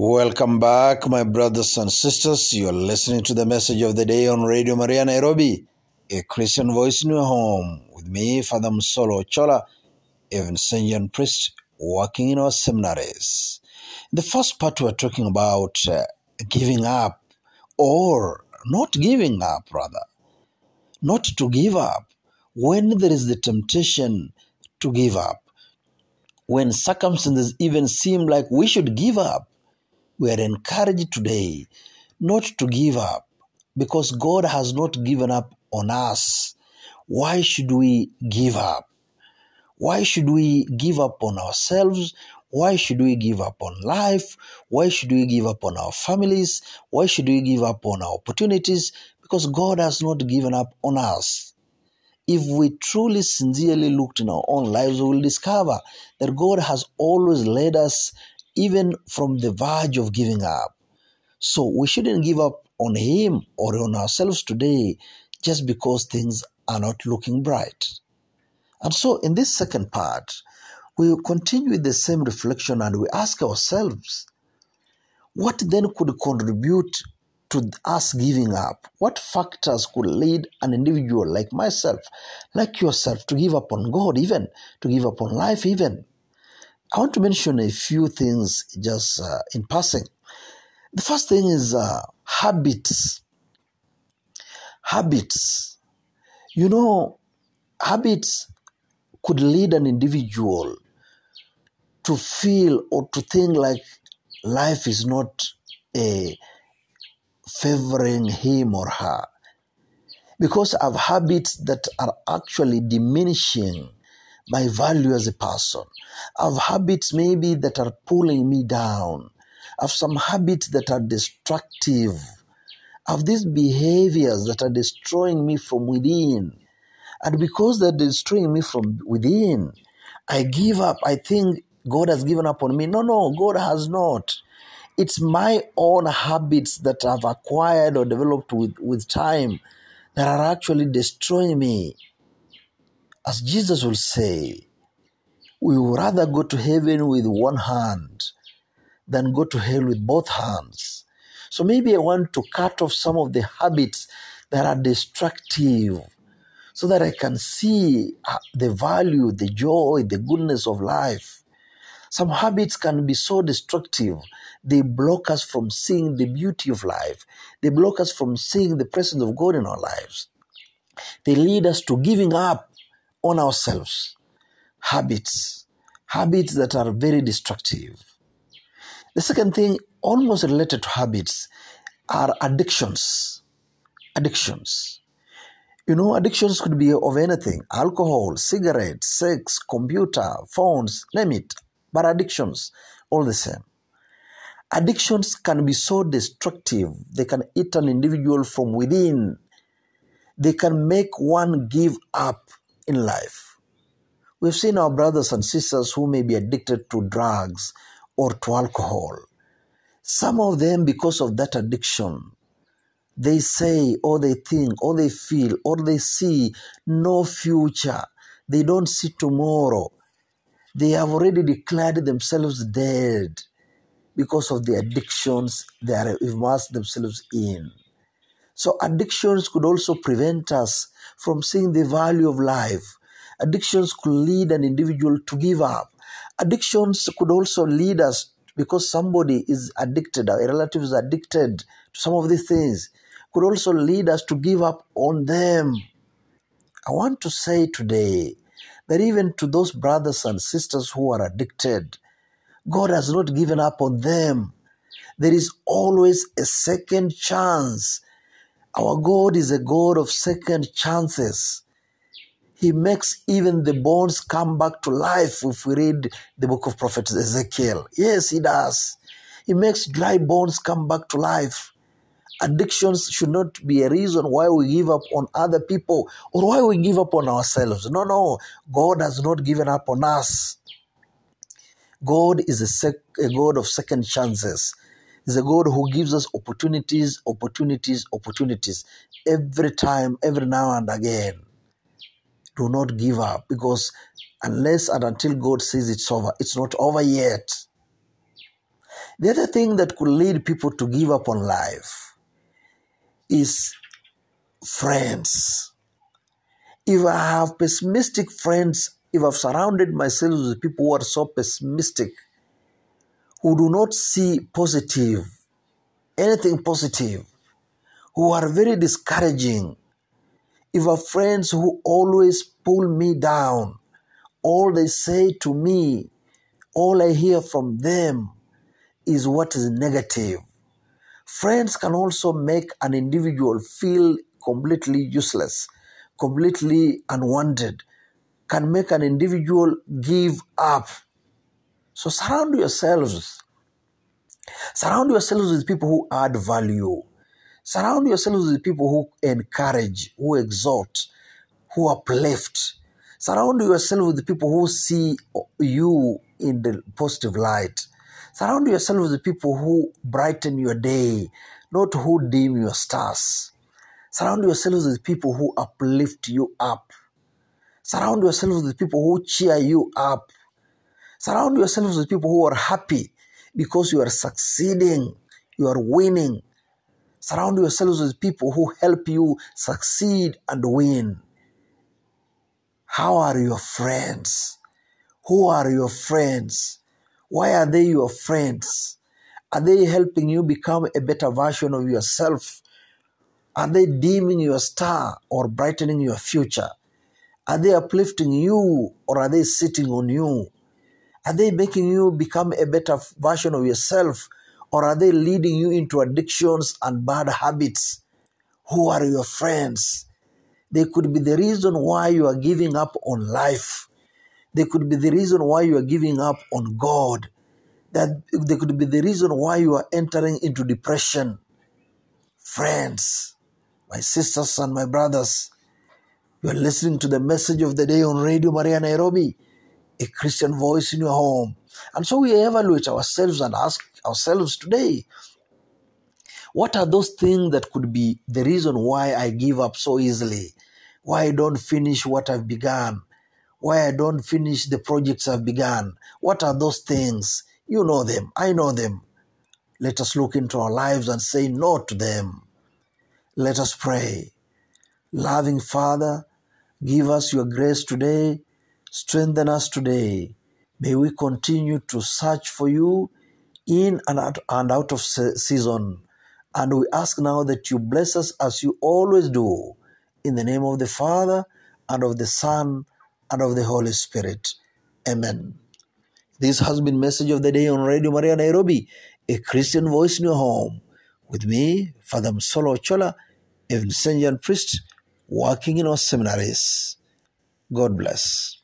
Welcome back, my brothers and sisters. You're listening to the message of the day on Radio Maria Nairobi, a Christian voice in your home, with me, Father Musolo Chola, a Vincentian priest working in our seminaries. In the first part, we're talking about uh, giving up, or not giving up, rather. Not to give up. When there is the temptation to give up, when circumstances even seem like we should give up, we are encouraged today not to give up because God has not given up on us. Why should we give up? Why should we give up on ourselves? Why should we give up on life? Why should we give up on our families? Why should we give up on our opportunities? Because God has not given up on us. If we truly sincerely looked in our own lives, we will discover that God has always led us even from the verge of giving up. So we shouldn't give up on Him or on ourselves today just because things are not looking bright. And so in this second part, we continue with the same reflection and we ask ourselves, what then could contribute to us giving up? What factors could lead an individual like myself, like yourself, to give up on God, even to give up on life, even? I want to mention a few things just uh, in passing. The first thing is uh, habits. Habits. You know, habits could lead an individual to feel or to think like life is not a favoring him or her because of habits that are actually diminishing my value as a person. I have habits maybe that are pulling me down. I have some habits that are destructive. I have these behaviors that are destroying me from within. And because they're destroying me from within, I give up. I think God has given up on me. No, no, God has not. It's my own habits that I've acquired or developed with, with time that are actually destroying me. As Jesus will say, we would rather go to heaven with one hand than go to hell with both hands. So maybe I want to cut off some of the habits that are destructive so that I can see uh, the value, the joy, the goodness of life. Some habits can be so destructive. They block us from seeing the beauty of life. They block us from seeing the presence of God in our lives. They lead us to giving up on ourselves. Habits. Habits that are very destructive. The second thing, almost related to habits, are addictions. Addictions. You know, addictions could be of anything alcohol, cigarettes, sex, computer, phones, name it. But addictions, all the same. Addictions can be so destructive, they can eat an individual from within. They can make one give up in life. We've seen our brothers and sisters who may be addicted to drugs or to alcohol. Some of them, because of that addiction, they say or they think or they feel or they see no future. They don't see tomorrow. They have already declared themselves dead because of the addictions they have immersed themselves in. So addictions could also prevent us from seeing the value of life. Addictions could lead an individual to give up. Addictions could also lead us because somebody is addicted, a relative is addicted to some of these things, could also lead us to give up on them. I want to say today that even to those brothers and sisters who are addicted, God has not given up on them. There is always a second chance. Our God is a God of second chances. He makes even the bones come back to life if we read the book of Prophet Ezekiel. Yes, He does. He makes dry bones come back to life. Addictions should not be a reason why we give up on other people or why we give up on ourselves. No, no. God has not given up on us. God is a, sec- a God of second chances. He's a God who gives us opportunities, opportunities, opportunities every time, every now and again. Do not give up because unless and until God says it's over, it's not over yet. The other thing that could lead people to give up on life is friends. If I have pessimistic friends, if I've surrounded myself with people who are so pessimistic, who do not see positive, anything positive, who are very discouraging, if have friends who always pull me down, all they say to me, all I hear from them is what is negative. Friends can also make an individual feel completely useless, completely unwanted, can make an individual give up. So surround yourselves. Surround yourselves with people who add value. Surround yourselves with people who encourage, who exhort, who uplift. Surround yourself with people who see you in the positive light. Surround yourself with people who brighten your day, not who dim your stars. Surround yourselves with people who uplift you up. Surround yourselves with people who cheer you up. Surround yourselves with people who are happy because you are succeeding, you are winning. Surround yourselves with people who help you succeed and win. How are your friends? Who are your friends? Why are they your friends? Are they helping you become a better version of yourself? Are they dimming your star or brightening your future? Are they uplifting you or are they sitting on you? Are they making you become a better version of yourself or are they leading you into addictions and bad habits? Who are your friends? They could be the reason why you are giving up on life. They could be the reason why you are giving up on God. That they could be the reason why you are entering into depression. Friends, my sisters and my brothers, you are listening to the message of the day on Radio Maria Nairobi, a Christian voice in your home. And so we evaluate ourselves and ask ourselves today what are those things that could be the reason why I give up so easily? Why I don't finish what I've begun? Why I don't finish the projects I've begun? What are those things? You know them. I know them. Let us look into our lives and say no to them. Let us pray. Loving Father, give us your grace today. Strengthen us today. May we continue to search for you in and out, and out of season. And we ask now that you bless us as you always do. In the name of the Father, and of the Son, and of the Holy Spirit. Amen. This has been Message of the Day on Radio Maria Nairobi, a Christian voice in your home. With me, Father Msolo Chola, a Vincentian priest working in our seminaries. God bless.